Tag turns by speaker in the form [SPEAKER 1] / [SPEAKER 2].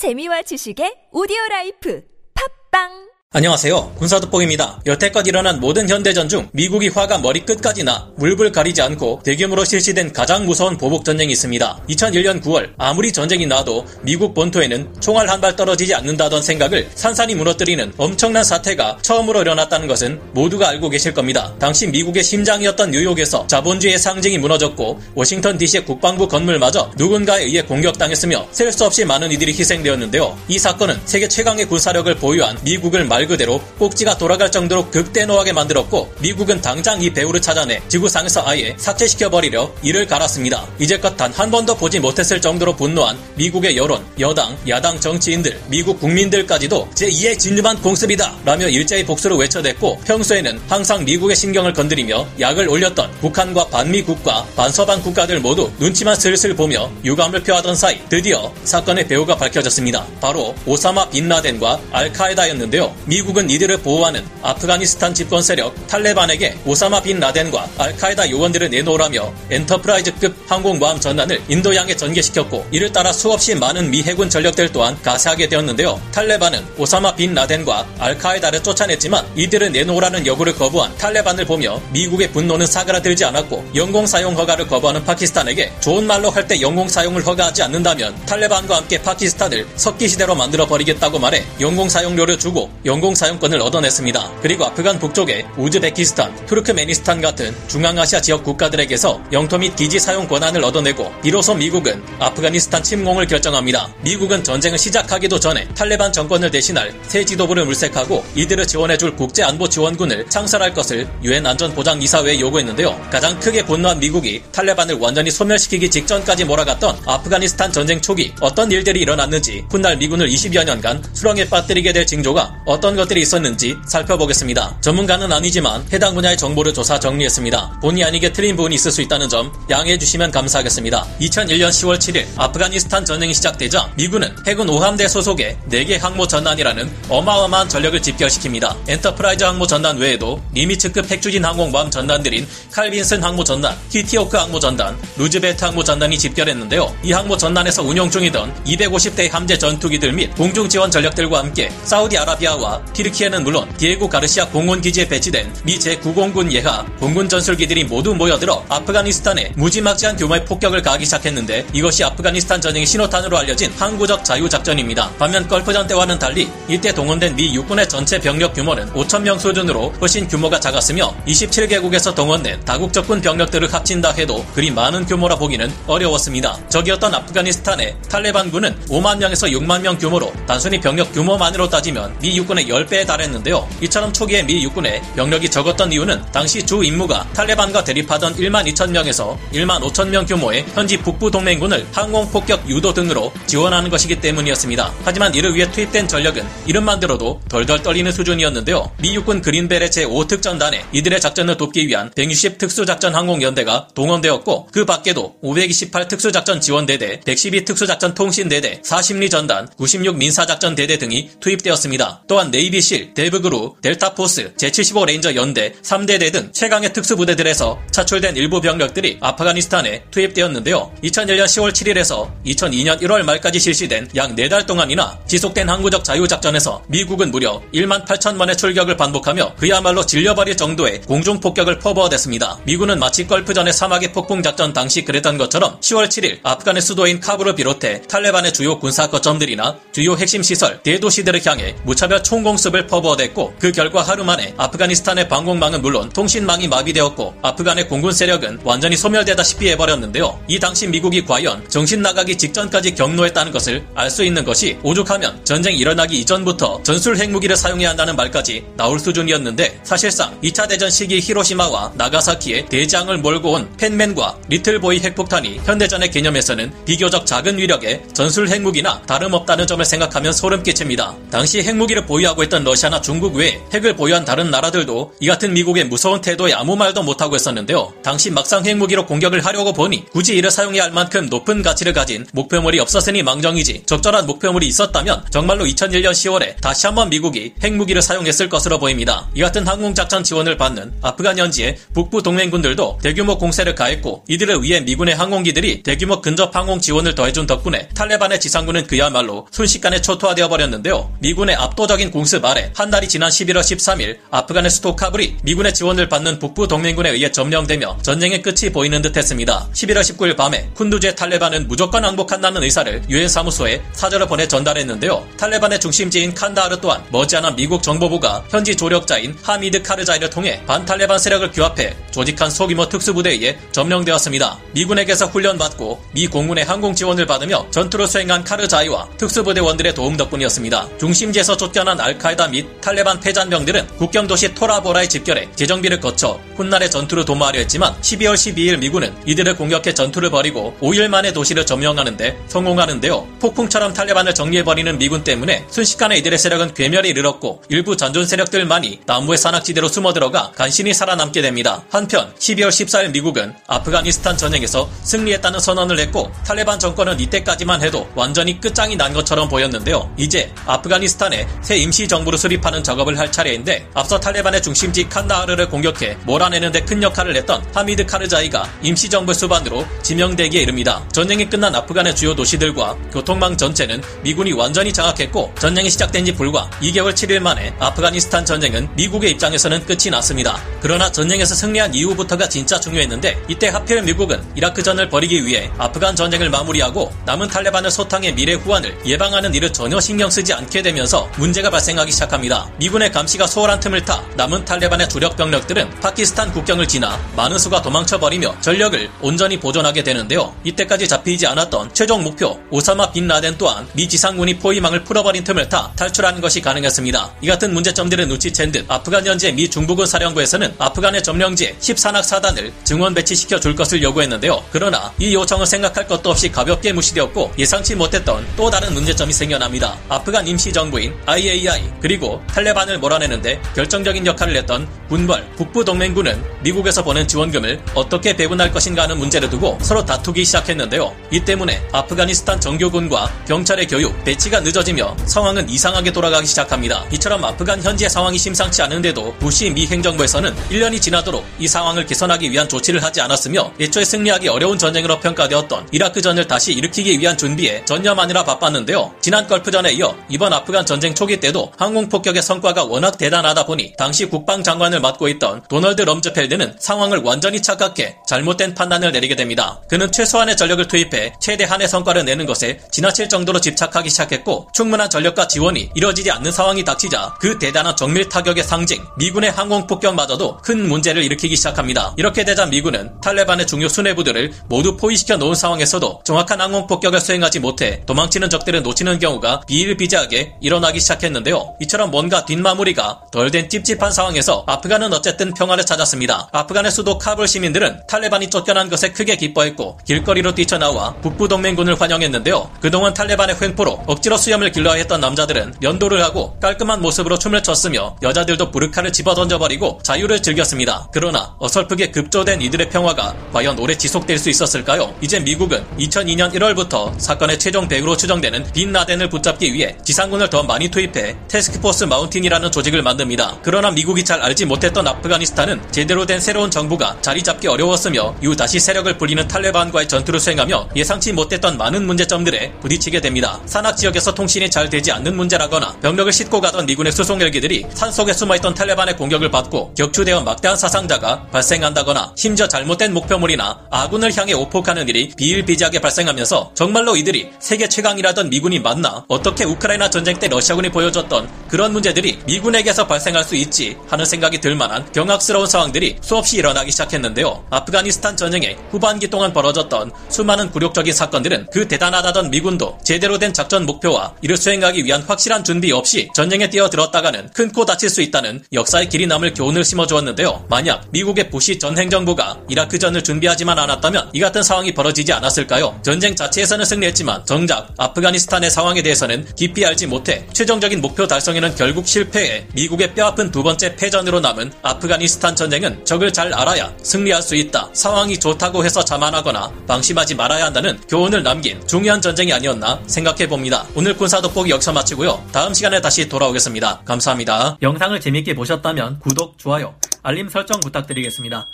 [SPEAKER 1] 재미와 지식의 오디오 라이프. 팟빵
[SPEAKER 2] 안녕하세요. 군사도뽕입니다. 여태껏 일어난 모든 현대전 중 미국이 화가 머리끝까지 나 물불 가리지 않고 대규모로 실시된 가장 무서운 보복전쟁이 있습니다. 2001년 9월 아무리 전쟁이 나도 미국 본토에는 총알 한 발 떨어지지 않는다던 생각을 산산이 무너뜨리는 엄청난 사태가 처음으로 일어났다는 것은 모두가 알고 계실 겁니다. 당시 미국의 심장이었던 뉴욕에서 자본주의의 상징이 무너졌고 워싱턴 DC의 국방부 건물마저 누군가에 의해 공격당했으며 셀 수 없이 많은 이들이 희생되었는데요. 이 사건은 세계 최강의 군사력을 보유한 미국을 말 그대로 꼭지가 돌아갈 정도로 극대노하게 만들었고 미국은 당장 이 배후를 찾아내 지구상에서 아예 삭제시켜버리려 이를 갈았습니다. 이제껏 단 한 번도 보지 못했을 정도로 분노한 미국의 여론, 여당, 야당 정치인들, 미국 국민들까지도 제2의 진주만 공습이다 라며 일제히 복수를 외쳐댔고 평소에는 항상 미국의 신경을 건드리며 약을 올렸던 북한과 반미 국가, 반서방 국가들 모두 눈치만 슬슬 보며 유감을 표하던 사이 드디어 사건의 배후가 밝혀졌습니다. 바로 오사마 빈 라덴과 알카에다였는데요. 미국은 이들을 보호하는 아프가니스탄 집권 세력 탈레반에게 오사마 빈 라덴과 알카에다 요원들을 내놓으라며 엔터프라이즈급 항공모함 전단을 인도양에 전개시켰고 이를 따라 수없이 많은 미 해군 전력들 또한 가세하게 되었는데요. 탈레반은 오사마 빈 라덴과 알카에다를 쫓아냈지만 이들을 내놓으라는 요구를 거부한 탈레반을 보며 미국의 분노는 사그라들지 않았고 영공 사용 허가를 거부하는 파키스탄에게 좋은 말로 할 때 영공 사용을 허가하지 않는다면 탈레반과 함께 파키스탄을 석기 시대로 만들어 버리겠다고 말해 영공 사용료를 주고 영공 사용권을 얻어냈습니다. 그리고 아프간 북쪽의 우즈베키스탄, 투르크메니스탄 같은 중앙아시아 지역 국가들에게서 영토 및 기지 사용 권한을 얻어내고 이로써 미국은 아프가니스탄 침공을 결정합니다. 미국은 전쟁을 시작하기도 전에 탈레반 정권을 대신할 새 지도부를 물색하고 이들을 지원해줄 국제안보지원군을 창설할 것을 유엔 안전보장이사회에 요구했는데요. 가장 크게 분노한 미국이 탈레반을 완전히 소멸시키기 직전까지 몰아갔던 아프가니스탄 전쟁 초기 어떤 일들이 일어났는지 훗날 미군을 20여 년간 수렁에 빠뜨리게 될 징조가 어떤 것들이 있었는지 살펴보겠습니다. 전문가는 아니지만 해당 분야의 정보를 조사 정리했습니다. 본의 아니게 틀린 부분이 있을 수 있다는 점 양해해 주시면 감사하겠습니다. 2001년 10월 7일 아프가니스탄 전쟁이 시작되자 미군은 해군 5함대 소속의 4개 항모 전단이라는 어마어마한 전력을 집결시킵니다. 엔터프라이즈 항모 전단 외에도 니미츠급 핵추진 항공모함 전단들인 칼빈슨 항모 전단, 키티호크 항모 전단, 루즈벨트 항모 전단이 집결했는데요. 이 항모 전단에서 운용 중이던 250대 함재 전투기들 및 공중 지원 전력들과 함께 사우디아라비아와 튀르키예는 물론 디에고 가르시아 공군 기지에 배치된 미 제9공군 예하 공군 전술기들이 모두 모여들어 아프가니스탄에 무지막지한 규모의 폭격을 가하기 시작했는데 이것이 아프가니스탄 전쟁의 신호탄으로 알려진 항구적 자유작전입니다. 반면 걸프전 때와는 달리 이때 동원된 미 육군의 전체 병력 규모는 5천명 수준으로 훨씬 규모가 작았으며 27개국에서 동원된 다국적군 병력들을 합친다 해도 그리 많은 규모라 보기는 어려웠습니다. 적이었던 아프가니스탄의 탈레반군은 5만 명에서 6만 명 규모로 단순히 병력 규모만으로 따지면 미 육군의 10배에 달했는데요. 이처럼 초기에 미 육군의 병력이 적었던 이유는 당시 주 임무가 탈레반과 대립하던 1만 2천 명에서 1만 5천 명 규모의 현지 북부 동맹군을 항공 폭격 유도 등으로 지원하는 것이기 때문이었습니다. 하지만 이를 위해 투입된 전력은 이름만 들어도 덜덜 떨리는 수준이었는데요. 미 육군 그린벨의 제5특전단에 이들의 작전을 돕기 위한 160 특수작전 항공연대가 동원되었고 그 밖에도 528 특수작전 지원대대, 112 특수작전 통신대대, 4심리 전단, 96 민사작전 대대 등이 투입되었습니다. 또한 네이비실, 데브그루, 델타포스, 제75 레인저 연대, 3대대 등 최강의 특수부대들에서 차출된 일부 병력들이 아프가니스탄에 투입되었는데요. 2001년 10월 7일에서 2002년 1월 말까지 실시된 약 4달 동안이나 지속된 항구적 자유작전에서 미국은 무려 1만 8천 번의 출격을 반복하며 그야말로 질려버릴 정도의 공중폭격을 퍼부어댔습니다. 미군은 마치 걸프전의 사막의 폭풍작전 당시 그랬던 것처럼 10월 7일 아프간의 수도인 카불을 비롯해 탈레반의 주요 군사 거점들이나 주요 핵심 시설, 대도시들을 향해 무차별 총 공습을 퍼부어댔고 그 결과 하루 만에 아프가니스탄의 방공망은 물론 통신망이 마비되었고 아프간의 공군 세력은 완전히 소멸되다시피 해버렸는데요. 이 당시 미국이 과연 정신 나가기 직전까지 격노했다는 것을 알 수 있는 것이 오죽하면 전쟁 일어나기 이전부터 전술 핵무기를 사용해야 한다는 말까지 나올 수준이었는데 사실상 2차 대전 시기 히로시마와 나가사키에 재앙을 몰고 온 팻맨과 리틀보이 핵폭탄이 현대전의 개념에서는 비교적 작은 위력의 전술 핵무기나 다름없다는 점을 생각하면 소름 끼칩니다. 당시 핵무기를 보유하고 보유하고 있던 러시아나 중국 외에 핵을 보유한 다른 나라들도 이 같은 미국의 무서운 태도에 아무 말도 못하고 있었는데요. 당시 막상 핵무기로 공격을 하려고 보니 굳이 이를 사용해야 할 만큼 높은 가치를 가진 목표물이 없었으니 망정이지 적절한 목표물이 있었다면 정말로 2001년 10월에 다시 한번 미국이 핵무기를 사용했을 것으로 보입니다. 이 같은 항공작전 지원을 받는 아프간 현지의 북부 동맹군들도 대규모 공세를 가했고 이들을 위해 미군의 항공기들이 대규모 근접 항공 지원을 더해준 덕분에 탈레반의 지상군은 그야말로 순식간에 초토화되어 버렸는데요. 미군의 압도적인 공습 아래 한 달이 지난 11월 13일 아프간의 수도 카불이 미군의 지원을 받는 북부 동맹군에 의해 점령되며 전쟁의 끝이 보이는 듯했습니다. 11월 19일 밤에 쿤두즈의 탈레반은 무조건 항복한다는 의사를 유엔 사무소에 사절을 보내 전달했는데요. 탈레반의 중심지인 칸다하르 또한 머지않아 미국 정보부가 현지 조력자인 하미드 카르자이를 통해 반탈레반 세력을 규합해 조직한 소규모 특수부대에 의해 점령되었습니다. 미군에게서 훈련받고 미 공군의 항공 지원을 받으며 전투를 수행한 카르자이와 특수부대원들의 도움 덕분이었습니다. 중심지에서 쫓겨난 알 카에다 및 탈레반 패잔병들은 국경 도시 토라보라에 집결해 재정비를 거쳐 훗날의 전투를 도모하려 했지만 12월 12일 미군은 이들을 공격해 전투를 벌이고 5일 만에 도시를 점령하는데 성공하는데요. 폭풍처럼 탈레반을 정리해버리는 미군 때문에 순식간에 이들의 세력은 괴멸에 이르렀고 일부 잔존 세력들만이 남부의 산악지대로 숨어들어가 간신히 살아남게 됩니다. 한편 12월 14일 미국은 아프가니스탄 전쟁에서 승리했다는 선언을 했고 탈레반 정권은 이때까지만 해도 완전히 끝장이 난 것처럼 보였는데요. 이제 아프가니스탄에 새 임시 정부를 수립하는 작업을 할 차례인데 앞서 탈레반의 중심지 칸다하르를 공격해 몰아내는데 큰 역할을 했던 하미드 카르자이가 임시 정부 수반으로 지명되기에 이릅니다. 전쟁이 끝난 아프간의 주요 도시들과 교통망 전체는 미군이 완전히 장악했고 전쟁이 시작된 지 불과 2개월 7일 만에 아프가니스탄 전쟁은 미국의 입장에서는 끝이 났습니다. 그러나 전쟁에서 승리한 이후부터가 진짜 중요했는데 이때 하필 미국은 이라크전을 벌이기 위해 아프간 전쟁을 마무리하고 남은 탈레반을 소탕해 미래 후환을 예방하는 일을 전혀 신경 쓰지 않게 되면서 문제가 발생 하기 시작합니다. 미군의 감시가 소홀한 틈을 타 남은 탈레반의 주력 병력들은 파키스탄 국경을 지나 많은 수가 도망쳐버리며 전력을 온전히 보존하게 되는데요. 이때까지 잡히지 않았던 최종 목표 오사마 빈 라덴 또한 미 지상군이 포위망을 풀어버린 틈을 타 탈출하는 것이 가능했습니다. 이 같은 문제점들을 눈치챈 듯 아프간 현지 미 중부군 사령부에서는 아프간의 점령지에 10산악 사단을 증원 배치시켜 줄 것을 요구했는데요. 그러나 이 요청은 생각할 것도 없이 가볍게 무시되었고 예상치 못했던 또 다른 문제점이 생겨납니다. 아프간 임시정부인 IAI 그리고 탈레반을 몰아내는데 결정적인 역할을 했던 군벌 북부 동맹군은 미국에서 보낸 지원금을 어떻게 배분할 것인가 하는 문제를 두고 서로 다투기 시작했는데요. 이 때문에 아프가니스탄 정규군과 경찰의 교육, 배치가 늦어지며 상황은 이상하게 돌아가기 시작합니다. 이처럼 아프간 현지의 상황이 심상치 않은데도 부시 미 행정부에서는 1년이 지나도록 이 상황을 개선하기 위한 조치를 하지 않았으며 애초에 승리하기 어려운 전쟁으로 평가되었던 이라크 전을 다시 일으키기 위한 준비에 전념하느라 바빴는데요. 지난 걸프전에 이어 이번 아프간 전쟁 초기 때도 항공 폭격의 성과가 워낙 대단하다 보니 당시 국방장관을 맡고 있던 도널드 럼즈펠드는 상황을 완전히 착각해 잘못된 판단을 내리게 됩니다. 그는 최소한의 전력을 투입해 최대한의 성과를 내는 것에 지나칠 정도로 집착하기 시작했고 충분한 전력과 지원이 이뤄지지 않는 상황이 닥치자 그 대단한 정밀 타격의 상징 미군의 항공 폭격마저도 큰 문제를 일으키기 시작합니다. 이렇게 되자 미군은 탈레반의 중요 수뇌부들을 모두 포위시켜 놓은 상황에서도 정확한 항공 폭격을 수행하지 못해 도망치는 적들을 놓치는 경우가 비일비재하게 일어나기 시작했는데 요. 이처럼 뭔가 뒷마무리가 덜 된 찝찝한 상황에서 아프간은 어쨌든 평화를 찾았습니다. 아프간의 수도 카불 시민들은 탈레반이 쫓겨난 것에 크게 기뻐했고 길거리로 뛰쳐나와 북부 동맹군을 환영했는데요. 그동안 탈레반의 횡포로 억지로 수염을 길러야 했던 남자들은 면도를 하고 깔끔한 모습으로 춤을 췄으며 여자들도 부르카를 집어 던져버리고 자유를 즐겼습니다. 그러나 어설프게 급조된 이들의 평화가 과연 오래 지속될 수 있었을까요? 이제 미국은 2002년 1월부터 사건의 최종 배후로 추정되는 빈 라덴을 붙잡기 위해 지상군을 더 많이 투입해 Task Force Mountain이라는 조직을 만듭니다. 그러나 미국이 잘 알지 못했던 아프가니스탄은 제대로 된 새로운 정부가 자리 잡기 어려웠으며 이후 다시 세력을 불리는 탈레반과의 전투를 수행하며 예상치 못했던 많은 문제점들에 부딪히게 됩니다. 산악 지역에서 통신이 잘 되지 않는 문제라거나 병력을 싣고 가던 미군의 수송 헬기들이 산속에 숨어있던 탈레반의 공격을 받고 격추되어 막대한 사상자가 발생한다거나 심지어 잘못된 목표물이나 아군을 향해 오폭하는 일이 비일비재하게 발생하면서 정말로 이들이 세계 최강이라던 미군이 맞나 어떻게 우크라이나 전쟁 때 러시아군이 보여줬던 그런 문제들이 미군에게서 발생할 수 있지 하는 생각이 들 만한 경악스러운 상황들이 수없이 일어나기 시작했는데요. 아프가니스탄 전쟁의 후반기 동안 벌어졌던 수많은 굴욕적인 사건들은 그 대단하다던 미군도 제대로 된 작전 목표와 이를 수행하기 위한 확실한 준비 없이 전쟁에 뛰어들었다가는 큰 코 다칠 수 있다는 역사의 길이 남을 교훈을 심어주었는데요. 만약 미국의 부시 전 행정부가 이라크전을 준비하지만 않았다면 이 같은 상황이 벌어지지 않았을까요? 전쟁 자체에서는 승리했지만 정작 아프가니스탄의 상황에 대해서는 깊이 알지 못해 최종적인 목표 목표 달성에는 결국 실패해 미국의 뼈아픈 두 번째 패전으로 남은 아프가니스탄 전쟁은 적을 잘 알아야 승리할 수 있다. 상황이 좋다고 해서 자만하거나 방심하지 말아야 한다는 교훈을 남긴 중요한 전쟁이 아니었나 생각해 봅니다. 오늘 군사 돋보기 여기서 마치고요. 다음 시간에 다시 돌아오겠습니다. 감사합니다.
[SPEAKER 3] 영상을 재밌게 보셨다면 구독, 좋아요, 알림 설정 부탁드리겠습니다.